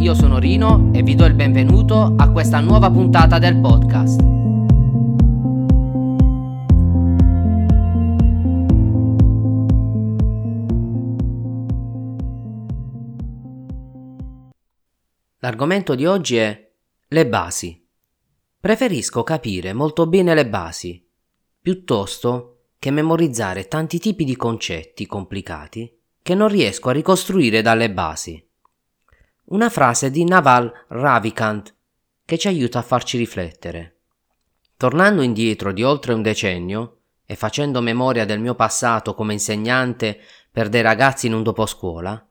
io sono Rino e vi do il benvenuto a questa nuova puntata del podcast. L'argomento di oggi è le basi. Preferisco capire molto bene le basi, piuttosto che memorizzare tanti tipi di concetti complicati che non riesco a ricostruire dalle basi. Una frase di Naval Ravikant che ci aiuta a farci riflettere. Tornando indietro di oltre un decennio e facendo memoria del mio passato come insegnante per dei ragazzi in un doposcuola,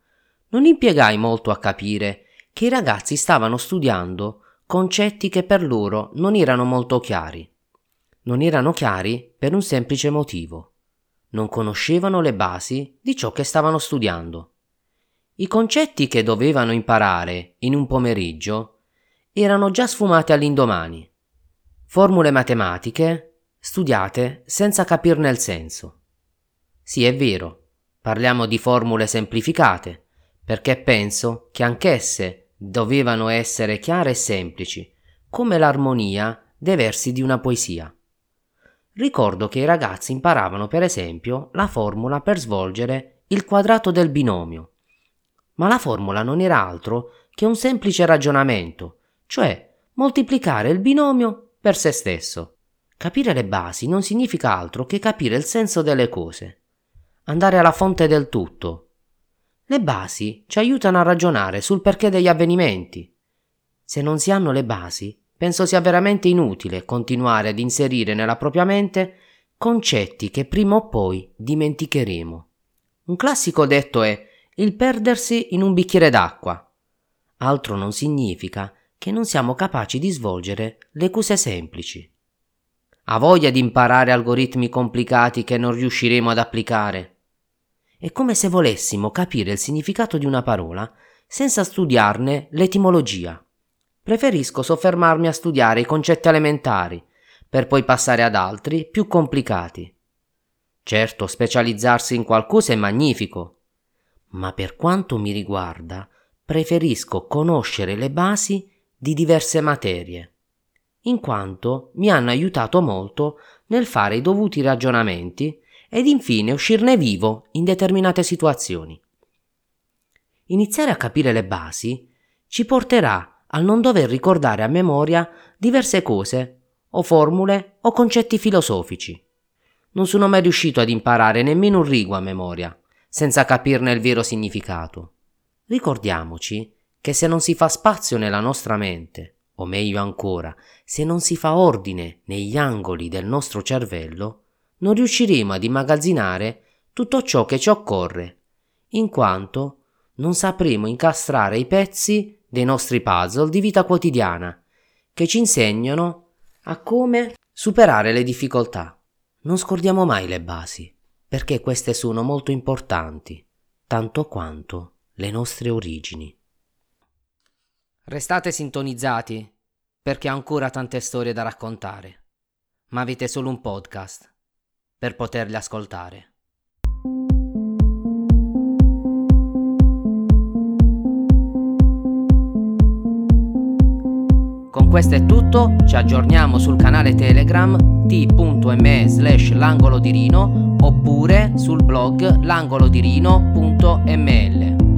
non impiegai molto a capire che i ragazzi stavano studiando concetti che per loro non erano molto chiari. Non erano chiari per un semplice motivo. Non conoscevano le basi di ciò che stavano studiando. I concetti che dovevano imparare in un pomeriggio erano già sfumati all'indomani. Formule matematiche studiate senza capirne il senso. Sì, è vero, parliamo di formule semplificate, perché penso che anch'esse dovevano essere chiare e semplici, come l'armonia dei versi di una poesia. Ricordo che i ragazzi imparavano per esempio la formula per svolgere il quadrato del binomio. Ma la formula non era altro che un semplice ragionamento, cioè moltiplicare il binomio per se stesso. Capire le basi non significa altro che capire il senso delle cose, andare alla fonte del tutto, le basi ci aiutano a ragionare sul perché degli avvenimenti. Se non si hanno le basi, penso sia veramente inutile continuare ad inserire nella propria mente concetti che prima o poi dimenticheremo. Un classico detto è il perdersi in un bicchiere d'acqua. Altro non significa che non siamo capaci di svolgere le cose semplici. Ha voglia di imparare algoritmi complicati che non riusciremo ad applicare? È come se volessimo capire il significato di una parola senza studiarne l'etimologia. Preferisco soffermarmi a studiare i concetti elementari, per poi passare ad altri più complicati. Certo, specializzarsi in qualcosa è magnifico, ma per quanto mi riguarda, preferisco conoscere le basi di diverse materie, in quanto mi hanno aiutato molto nel fare i dovuti ragionamenti ed infine uscirne vivo in determinate situazioni. Iniziare a capire le basi ci porterà al non dover ricordare a memoria diverse cose o formule o concetti filosofici. Non sono mai riuscito ad imparare nemmeno un rigo a memoria, senza capirne il vero significato. Ricordiamoci che se non si fa spazio nella nostra mente, o meglio ancora, se non si fa ordine negli angoli del nostro cervello, non riusciremo ad immagazzinare tutto ciò che ci occorre, in quanto non sapremo incastrare i pezzi dei nostri puzzle di vita quotidiana, che ci insegnano a come superare le difficoltà. Non scordiamo mai le basi, perché queste sono molto importanti, tanto quanto le nostre origini. Restate sintonizzati, perché ho ancora tante storie da raccontare, ma avete solo un podcast per poterli ascoltare. Con questo è tutto, ci aggiorniamo sul canale Telegram t.me slash l'angolo di Rino oppure sul blog langolodirino.ml.